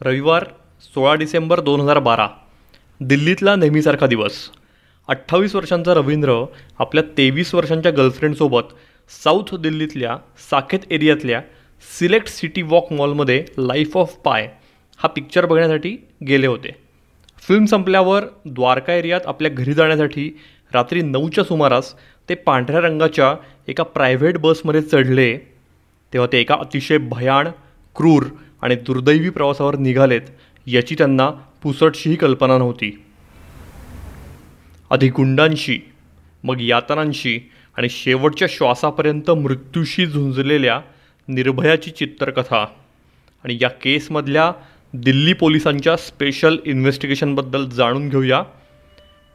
रविवार सोळा डिसेंबर दोन हजार बारा. दिल्लीतला नेहमीसारखा दिवस. अठ्ठावीस वर्षांचा रवींद्र आपल्या तेवीस वर्षांच्या गर्लफ्रेंडसोबत साऊथ दिल्लीतल्या साखेत एरियातल्या सिलेक्ट सिटी वॉक मॉलमध्ये लाईफ ऑफ पाय हा पिक्चर बघण्यासाठी गेले होते. फिल्म संपल्यावर द्वारका एरियात आपल्या घरी जाण्यासाठी रात्री नऊच्या सुमारास ते पांढऱ्या रंगाच्या एका प्रायव्हेट बसमध्ये चढले तेव्हा ते एका अतिशय भयाण क्रूर आणि दुर्दैवी प्रवासावर निघालेत याची त्यांना पुसटशीही कल्पना नव्हती. आधी गुंडांशी मग यातनांशी आणि शेवटच्या श्वासापर्यंत मृत्यूशी झुंजलेल्या निर्भयाची चित्रकथा आणि या केसमधल्या दिल्ली पोलिसांच्या स्पेशल इन्व्हेस्टिगेशनबद्दल जाणून घेऊया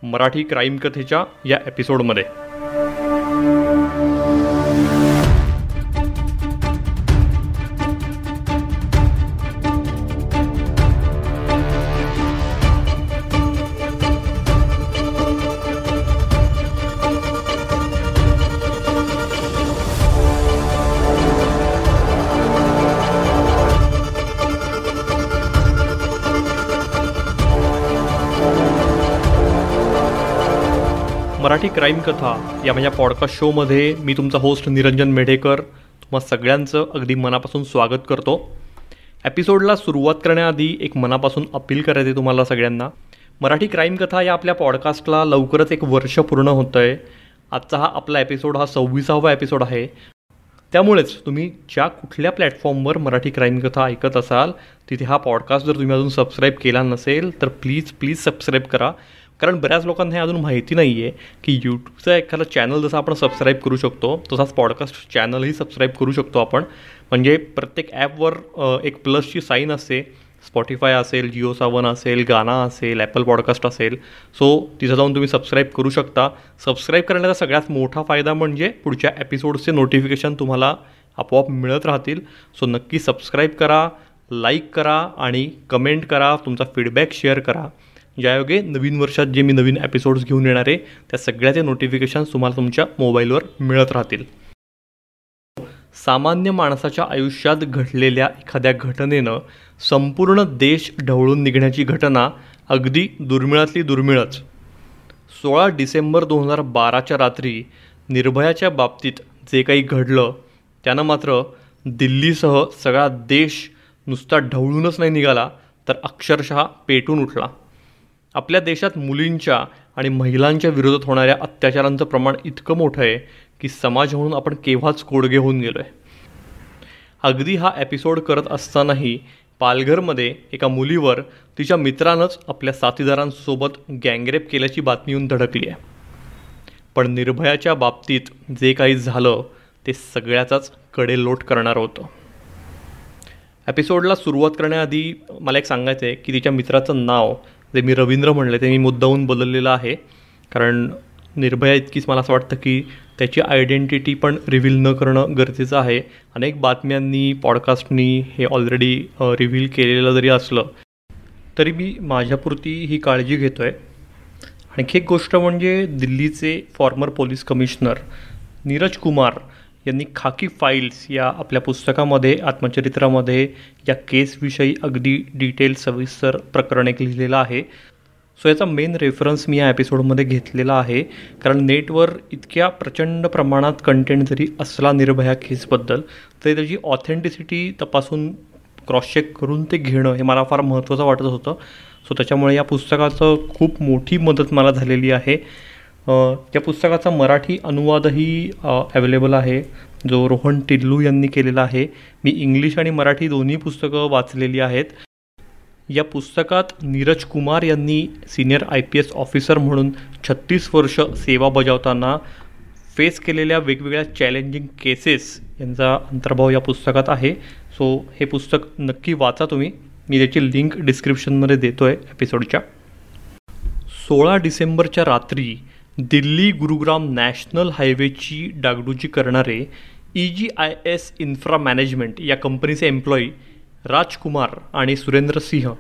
मराठी क्राईम कथेच्या या एपिसोडमध्ये. मराठी क्राईम कथा या माझ्या पॉडकास्ट शोमध्ये मी तुमचा होस्ट निरंजन मेढेकर तुम्हा सगळ्यांचं अगदी मनापासून स्वागत करतो. एपिसोडला सुरुवात करण्याआधी एक मनापासून अपील करायचे तुम्हाला सगळ्यांना. मराठी क्राईम कथा या आपल्या पॉडकास्टला लवकरच एक वर्ष पूर्ण होतं आहे आजचा हा आपला एपिसोड हा सव्वीसावा एपिसोड आहे. त्यामुळेच तुम्ही ज्या कुठल्या प्लॅटफॉर्मवर मराठी क्राईम कथा ऐकत असाल तिथे हा पॉडकास्ट जर तुम्ही अजून सबस्क्राईब केला नसेल तर प्लीज प्लीज सबस्क्राईब करा. कारण बऱ्याच लोकांना हे अजून माहिती नाही आहे की यूट्यूबचा एखादा चॅनल जसं आपण सबस्क्राईब करू शकतो तसाच पॉडकास्ट चॅनलही सबस्क्राईब करू शकतो आपण. म्हणजे प्रत्येक ॲपवर एक प्लसची साईन असते. स्पॉटीफाय असेल जिओ सावन असेल गाना असेल ॲपल पॉडकास्ट असेल. सो तिथं जाऊन तुम्ही सबस्क्राईब करू शकता. सबस्क्राईब करण्याचा सगळ्यात मोठा फायदा म्हणजे पुढच्या एपिसोडचे नोटिफिकेशन तुम्हाला आपोआप मिळत राहतील. सो नक्की सबस्क्राईब करा लाईक करा आणि कमेंट करा तुमचा फीडबॅक शेअर करा. ज्यायोगे नवीन वर्षात जे मी नवीन एपिसोड्स घेऊन येणार आहे त्या सगळ्याचे नोटिफिकेशन्स तुम्हाला तुमच्या मोबाईलवर मिळत राहतील. सामान्य माणसाच्या आयुष्यात घडलेल्या एखाद्या घटनेनं संपूर्ण देश ढवळून निघण्याची घटना अगदी दुर्मिळातली दुर्मिळच. सोळा डिसेंबर दोन हजार बाराच्या रात्री निर्भयाच्या बाबतीत जे काही घडलं त्यानं मात्र दिल्लीसह सगळा देश नुसता ढवळूनच नाही निघाला तर अक्षरशः पेटून उठला. आपल्या देशात मुलींच्या आणि महिलांच्या विरोधात होणाऱ्या अत्याचारांचं प्रमाण इतकं मोठं आहे की समाज म्हणून आपण केव्हाच कोडगे होऊन गेलो आहे अगदी हा एपिसोड करत असतानाही पालघरमध्ये एका मुलीवर तिच्या मित्रानंच आपल्या साथीदारांसोबत गँगरेप केल्याची बातमी येऊन धडकली आहे. पण निर्भयाच्या बाबतीत जे काही झालं ते सगळ्याचाच कडेलोट करणार होतं. एपिसोडला सुरुवात करण्याआधी मला एक सांगायचं आहे की तिच्या मित्राचं नाव जे मी रवींद्र म्हणले ते मी मुद्दाहून बदललेलं आहे. कारण निर्भया इतकीच मला असं वाटतं की त्याची आयडेंटिटी पण रिव्हील न करणं गरजेचं आहे. अनेक बातम्यांनी पॉडकास्टनी हे ऑलरेडी रिव्हील केलेलं जरी असलं तरी मी माझ्यापुरती ही काळजी घेतो आहे आणखी एक गोष्ट म्हणजे दिल्लीचे former police commissioner Neeraj Kumar यांनी खाकी फाईल्स या आपल्या पुस्तकामध्ये आत्मचरित्रामध्ये या केसविषयी अगदी डिटेल सविस्तर प्रकरण एक लिहिलेलं आहे. सो याचा मेन रेफरन्स मी या एपिसोडमध्ये घेतलेला आहे. कारण नेटवर इतक्या प्रचंड प्रमाणात कंटेंट जरी असला निर्भया केसबद्दल तरी त्याची ऑथेंटिसिटी तपासून क्रॉस चेक करून ते घेणं हे मला फार महत्त्वाचं वाटत होतं. सो त्याच्यामुळे या पुस्तकाचं खूप मोठी मदत मला झालेली आहे. या पुस्तकाचा मराठी अनुवादही अवेलेबल आहे. जो रोहन टिल्लू यांनी केलेला आहे. मी इंग्लिश आणि मराठी दोन्ही पुस्तकं वाचलेली आहेत. या पुस्तकात नीरज कुमार यांनी senior I P S officer म्हणून छत्तीस वर्ष सेवा बजावताना फेस केलेल्या वेगवेगळ्या चॅलेंजिंग केसेस यांचा अंतर्भाव या पुस्तकात आहे. सो हे पुस्तक नक्की वाचा तुम्ही. मी त्याची लिंक डिस्क्रिप्शनमध्ये देतो आहे एपिसोडच्या सोळा डिसेंबरच्या रात्री दिल्ली गुरुग्राम नॅशनल हायवेची डागडुजी करणारे E G I S infra management या कंपनीचे एम्प्लॉई राजकुमार आणि सुरेंद्र सिंह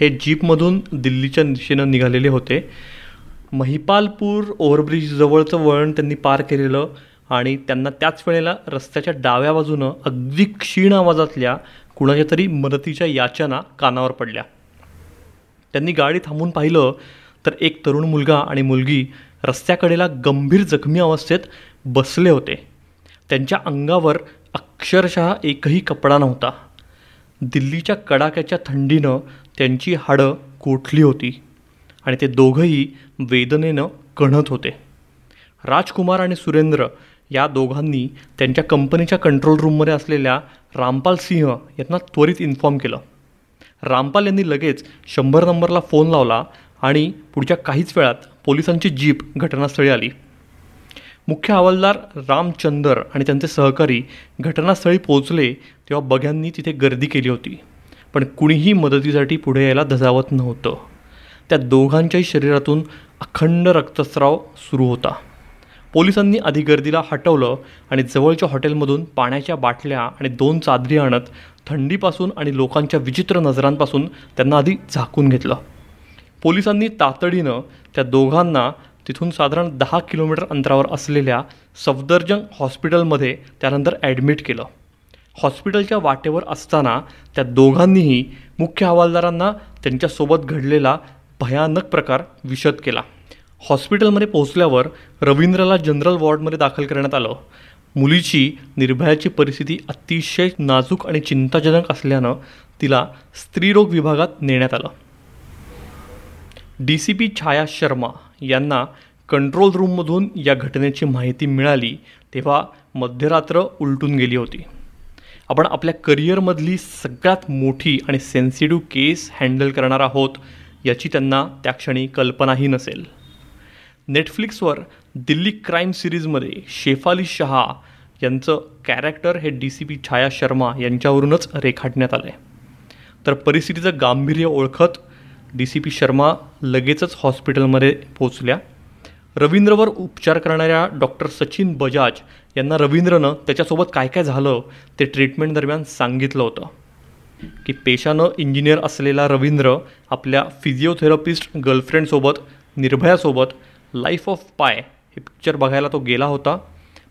हे जीपमधून दिल्लीच्या दिशेनं निघालेले होते. महिपालपूर ओव्हरब्रिजजवळचं वळण त्यांनी पार केलेलं आणि त्यांना त्याच वेळेला रस्त्याच्या डाव्या बाजूनं अगदी क्षीण आवाजातल्या कुणाच्या तरी मदतीच्या याचना कानावर पडल्या. त्यांनी गाडी थांबून पाहिलं तर एक तरुण मुलगा आणि मुलगी रस्त्याकडेला गंभीर जखमी अवस्थेत बसले होते. त्यांच्या अंगावर अक्षरशः एकही कपडा नव्हता. दिल्लीच्या कडाक्याच्या थंडीनं त्यांची हाडं कोठली होती आणि ते दोघंही वेदनेनं कणत होते. राजकुमार आणि सुरेंद्र या दोघांनी त्यांच्या कंपनीच्या कंट्रोल रूममध्ये असलेल्या रामपाल सिंह यांना त्वरित इन्फॉर्म केलं. रामपाल यांनी लगेच शंभर नंबरला फोन लावला आणि पुढच्या काहीच वेळात पोलिसांची जीप घटनास्थळी आली. मुख्य हवालदार रामचंदर आणि त्यांचे सहकारी घटनास्थळी पोहोचले तेव्हा बघ्यांनी तिथे गर्दी केली होती. पण कुणीही मदतीसाठी पुढे यायला धजावत नव्हतं. त्या दोघांच्याही शरीरातून अखंड रक्तस्राव सुरू होता. पोलिसांनी आधी गर्दीला हटवलं आणि जवळच्या हॉटेलमधून पाण्याच्या बाटल्या आणि दोन चादरी आणत थंडीपासून आणि लोकांच्या विचित्र नजरांपासून त्यांना आधी झाकून घेतलं. पोलिसांनी तातडीनं त्या दोघांना तिथून साधारण दहा किलोमीटर अंतरावर असलेल्या सफदरजंग हॉस्पिटलमध्ये त्यानंतर ॲडमिट केलं. हॉस्पिटलच्या वाटेवर असताना त्या दोघांनीही मुख्य हवालदारांना त्यांच्यासोबत घडलेला भयानक प्रकार विशद केला. हॉस्पिटलमध्ये पोहोचल्यावर रवींद्रला जनरल वॉर्डमध्ये दाखल करण्यात आलं. मुलीची निर्भयाची परिस्थिती अतिशय नाजूक आणि चिंताजनक असल्यानं तिला स्त्रीरोग विभागात नेण्यात आलं. D C P Chhaya Sharma यांना कंट्रोल रूममधून या घटनेची माहिती मिळाली तेव्हा मध्यरात्र उलटून गेली होती. आपण आपल्या करिअरमधली सगळ्यात मोठी आणि सेन्सिटिव्ह केस हँडल करणार आहोत याची त्यांना त्या क्षणी कल्पनाही नसेल. नेटफ्लिक्सवर दिल्ली क्राईम सिरीजमध्ये शेफाली शहा यांचं कॅरेक्टर हे D C P Chhaya Sharma यांच्यावरूनच रेखाटण्यात आलं आहे तर परिस्थितीचं गांभीर्य ओळखत डी सी पी शर्मा लगेचच हॉस्पिटलमध्ये पोचल्या. रवींद्रवर उपचार करणाऱ्या डॉक्टर सचिन बजाज यांना रवींद्रनं त्याच्यासोबत काय काय झालं ते ट्रीटमेंट दरम्यान सांगितलं होतं. की पेशानं इंजिनियर असलेला रवींद्र आपल्या फिजिओथेरपिस्ट गर्लफ्रेंडसोबत निर्भयासोबत लाईफ ऑफ पाय हे पिक्चर बघायला तो गेला होता.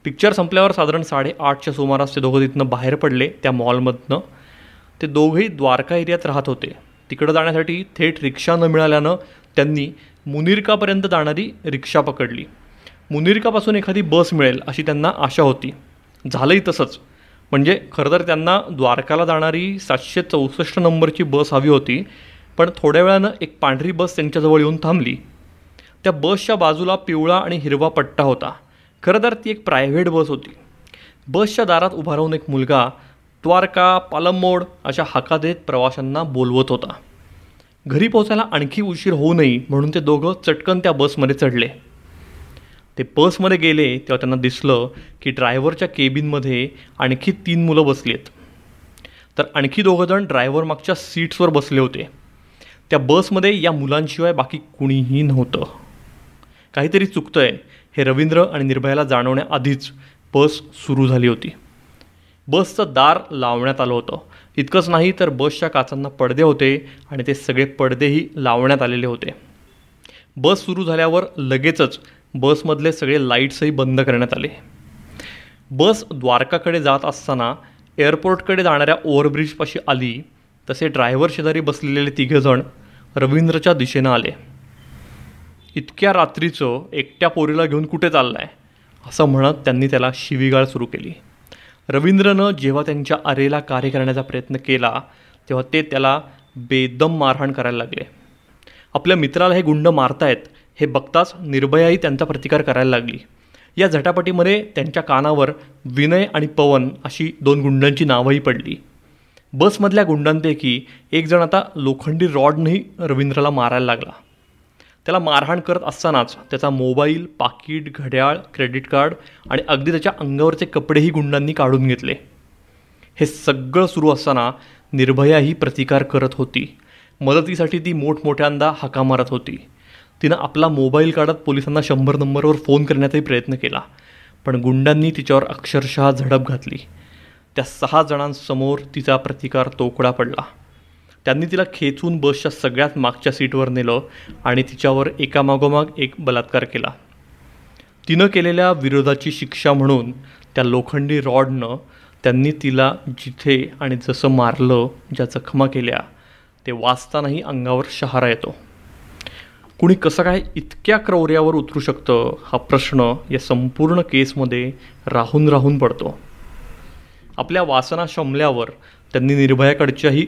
पिक्चर संपल्यावर साधारण साडेआठच्या सुमारास ते दोघं तिथनं बाहेर पडले त्या मॉलमधनं ते दोघेही द्वारका एरियात राहत होते. तिकडं जाण्यासाठी थेट रिक्षा न मिळाल्यानं त्यांनी मुनिरकापर्यंत जाणारी रिक्षा पकडली. मुनिरकापासून एखादी बस मिळेल अशी त्यांना आशा होती. झालंही तसंच. म्हणजे खरं तर त्यांना द्वारकाला जाणारी सातशे चौसष्ट नंबरची बस हवी होती पण थोड्या वेळानं एक पांढरी बस त्यांच्याजवळ येऊन थांबली. त्या बसच्या बाजूला पिवळा आणि हिरवा पट्टा होता. खरं तर ती एक प्रायव्हेट बस होती. बसच्या दारात उभा राहून एक मुलगा द्वारका पालमोड अशा हाका देत प्रवाशांना बोलवत होता. घरी पोहोचायला आणखी उशीर होऊ नये म्हणून ते दोघं चटकन त्या बसमध्ये चढले. ते बसमध्ये गेले तेव्हा त्यांना दिसलं की ड्रायव्हरच्या केबिनमध्ये आणखी तीन मुलं बसली आहेत तर आणखी दोघंजण ड्रायव्हर मागच्या सीट्सवर बसले होते. त्या बसमध्ये या मुलांशिवाय बाकी कुणीही नव्हतं. काहीतरी चुकतं आहे हे रवींद्र आणि निर्भयाला जाणवण्याआधीच बस सुरू झाली होती. बसचं दार लावण्यात आलं होतं. इतकंच नाही तर बसच्या काचांना पडदे होते आणि ते सगळे पडदेही लावण्यात आलेले होते. बस सुरू झाल्यावर लगेचच बसमधले सगळे लाईट्सही बंद करण्यात आले. बस द्वारकाकडे जात असताना एअरपोर्टकडे जाणाऱ्या ओव्हरब्रिजपाशी आली तसे ड्रायव्हर शेजारी बसलेले तिघेजण रवींद्रच्या दिशेनं आले. इतक्या रात्रीचं एकट्या पोरीला घेऊन कुठे चाललं आहे असं म्हणत त्यांनी त्याला शिवीगाळ सुरू केली. रवींद्रनं जेव्हा त्यांच्या आरेला कार्य करण्याचा प्रयत्न केला तेव्हा ते त्याला बेदम मारहाण करायला लागले. आपल्या मित्राला हे गुंड मारतायत हे बघताच निर्भयाही त्यांचा प्रतिकार करायला लागली. या झटापटीमध्ये त्यांच्या कानावर विनय आणि पवन अशी दोन गुंडांची नावंही पडली. बसमधल्या गुंडांपैकी एक जण आता लोखंडी रॉडनंही रवींद्रला मारायला लागला. त्याला मारहाण करत असतानाच त्याचा मोबाईल पाकिट घड्याळ क्रेडिट कार्ड आणि अगदी त्याच्या अंगावरचे कपडेही गुंडांनी काढून घेतले. हे सगळं सुरू असताना निर्भयाही प्रतिकार करत होती. मदतीसाठी ती मोठमोठ्यांदा हाका मारत होती. तिनं आपला मोबाईल काढत पोलिसांना शंभर नंबरवर फोन करण्याचाही प्रयत्न केला पण गुंडांनी तिच्यावर अक्षरशः झडप घातली. त्या सहा जणांसमोर तिचा प्रतिकार तोकडा पडला. त्यांनी तिला खेचून बसच्या सगळ्यात मागच्या सीटवर नेलं आणि तिच्यावर एकामागोमाग एक बलात्कार केला. तिनं केलेल्या विरोधाची शिक्षा म्हणून त्या लोखंडी रॉडनं त्यांनी तिला जिथे आणि जसं मारलं ज्या जखमा केल्या ते वाचतानाही अंगावर शहारा येतो. कुणी कसं काय इतक्या क्रौर्यावर उतरू शकतं हा प्रश्न या संपूर्ण केसमध्ये राहून राहून पडतो. आपल्या वासना शमल्यावर त्यांनी निर्भयाकडच्याही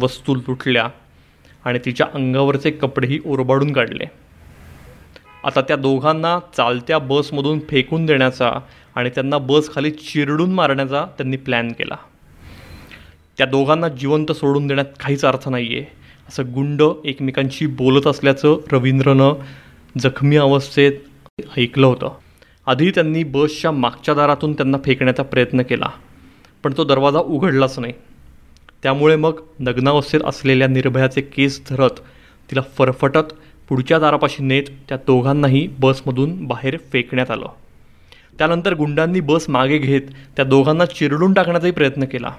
वस्तू लुटल्या आणि तिच्या अंगावरचे कपडेही ओरबाडून काढले. आता त्या दोघांना चालत्या बसमधून फेकून देण्याचा आणि त्यांना बसखाली चिरडून मारण्याचा त्यांनी प्लॅन केला. त्या दोघांना जिवंत सोडून देण्यात काहीच अर्थ नाही आहे असं गुंड एकमेकांशी बोलत असल्याचं रवींद्रनं जखमी अवस्थेत ऐकलं होतं. आधी त्यांनी बसच्या मागच्या दारातून त्यांना फेकण्याचा प्रयत्न केला पण तो दरवाजा उघडलाच नाही. त्यामुळे मग नग्नावस्थेत असलेल्या निर्भयाचे केस धरत तिला फरफटत पुढच्या दारापाशी नेत त्या दोघांनाही बसमधून बाहेर फेकण्यात आलं. त्यानंतर गुंडांनी बस मागे घेत त्या दोघांना चिरडून टाकण्याचाही प्रयत्न केला.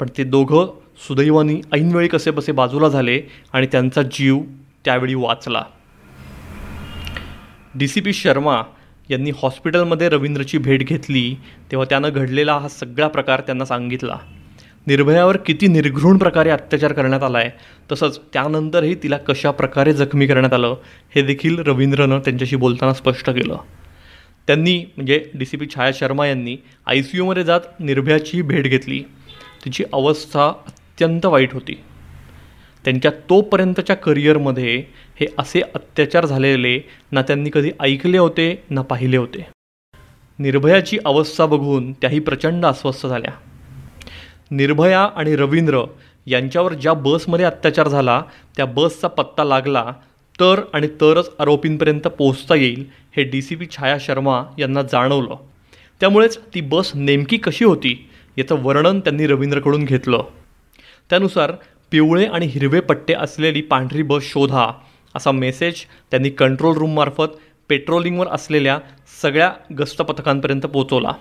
पण ते दोघं सुदैवानी ऐनवेळी कसे बसे बाजूला झाले आणि त्यांचा जीव त्यावेळी वाचला. डी सी पी शर्मा यांनी हॉस्पिटलमध्ये रवींद्रची भेट घेतली तेव्हा त्यानं घडलेला हा सगळा प्रकार त्यांना सांगितला. निर्भयावर किती निर्घृण प्रकारे अत्याचार करण्यात आला आहे तसंच त्यानंतरही तिला कशा प्रकारे जखमी करण्यात आलं हे देखील रवींद्रनं त्यांच्याशी बोलताना स्पष्ट केलं. त्यांनी म्हणजे D C P Chhaya Sharma यांनी आय सी यूमध्ये जात निर्भयाची भेट घेतली. तिची अवस्था अत्यंत वाईट होती. त्यांच्या तोपर्यंतच्या करिअरमध्ये हे असे अत्याचार झालेले ना त्यांनी कधी ऐकले होते ना पाहिले होते. निर्भयाची अवस्था बघून त्याही प्रचंड अस्वस्थ झाल्या. निर्भया आणि रवींद्र यांच्यावर ज्या बसमध्ये अत्याचार झाला त्या बसचा पत्ता लागला तर आणि तरच आरोपींपर्यंत पोहोचता येईल हे D C P Chhaya Sharma यांना जाणवलं. त्यामुळेच ती बस नेमकी कशी होती याचं वर्णन त्यांनी रवींद्रकडून घेतलं. त्यानुसार पिवळे आणि हिरवे पट्टे असलेली पांढरी बस शोधा असा मेसेज त्यांनी कंट्रोल रूममार्फत पेट्रोलिंगवर असलेल्या सगळ्या गस्त पथकांपर्यंत पोहोचवला.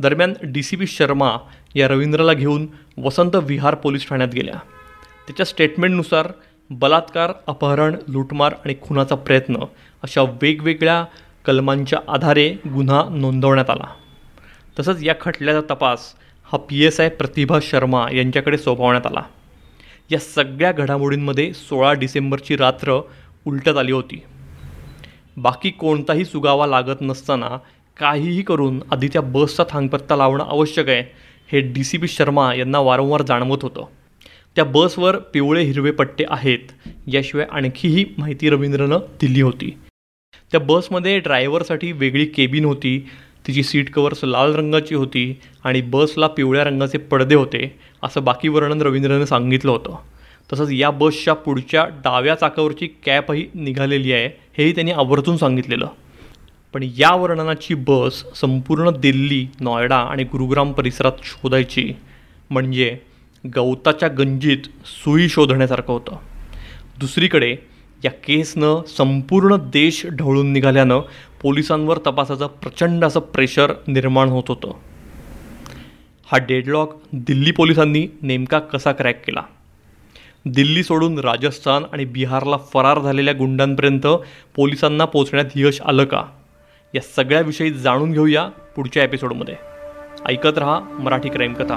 दरम्यान डी सी पी शर्मा या रवींद्रला घेऊन वसंत विहार पोलीस ठाण्यात गेल्या. त्याच्या स्टेटमेंटनुसार बलात्कार अपहरण लूटमार आणि खुनाचा प्रयत्न अशा वेगवेगळ्या कलमांच्या आधारे गुन्हा नोंदवण्यात आला. तसंच या खटल्याचा तपास हा P S I Pratibha Sharma यांच्याकडे सोपवण्यात आला. या सगळ्या घडामोडींमध्ये सोळा डिसेंबरची रात्र उलटत आली होती. बाकी कोणताही सुगावा लागत नसताना काहीही करून आधी त्या बसचा थांगपत्ता लावणं आवश्यक आहे हे डी सी पी शर्मा यांना वारंवार जाणवत होतं. त्या बसवर पिवळे हिरवे पट्टे आहेत याशिवाय आणखीही माहिती रवींद्रनं दिली होती. त्या बसमध्ये ड्रायव्हरसाठी वेगळी केबिन होती तिची सीट कवर्स लाल रंगाची होती आणि बसला पिवळ्या रंगाचे पडदे होते असं बाकी वर्णन रवींद्रनं सांगितलं होतं. तसंच या बसच्या पुढच्या डाव्या चाकावरची कॅपही निघालेली आहे हेही त्यांनी आवर्जून सांगितलेलं. पण या वर्णनाची बस संपूर्ण दिल्ली नॉयडा आणि गुरुग्राम परिसरात शोधायची म्हणजे गवताच्या गंजीत सुई शोधण्यासारखं होतं. दुसरीकडे या केसनं संपूर्ण देश ढवळून निघाल्यानं पोलिसांवर तपासाचं प्रचंड असं प्रेशर निर्माण होत होतं. हा डेडलॉक दिल्ली पोलिसांनी नेमका कसा क्रॅक केला? दिल्ली सोडून राजस्थान आणि बिहारला फरार झालेल्या गुंडांपर्यंत पोलिसांना पोचण्यात यश आलं का? या सगळ्याविषयी जाणून घेऊया पुढच्या एपिसोडमध्ये ऐकत रहा मराठी क्राईम कथा.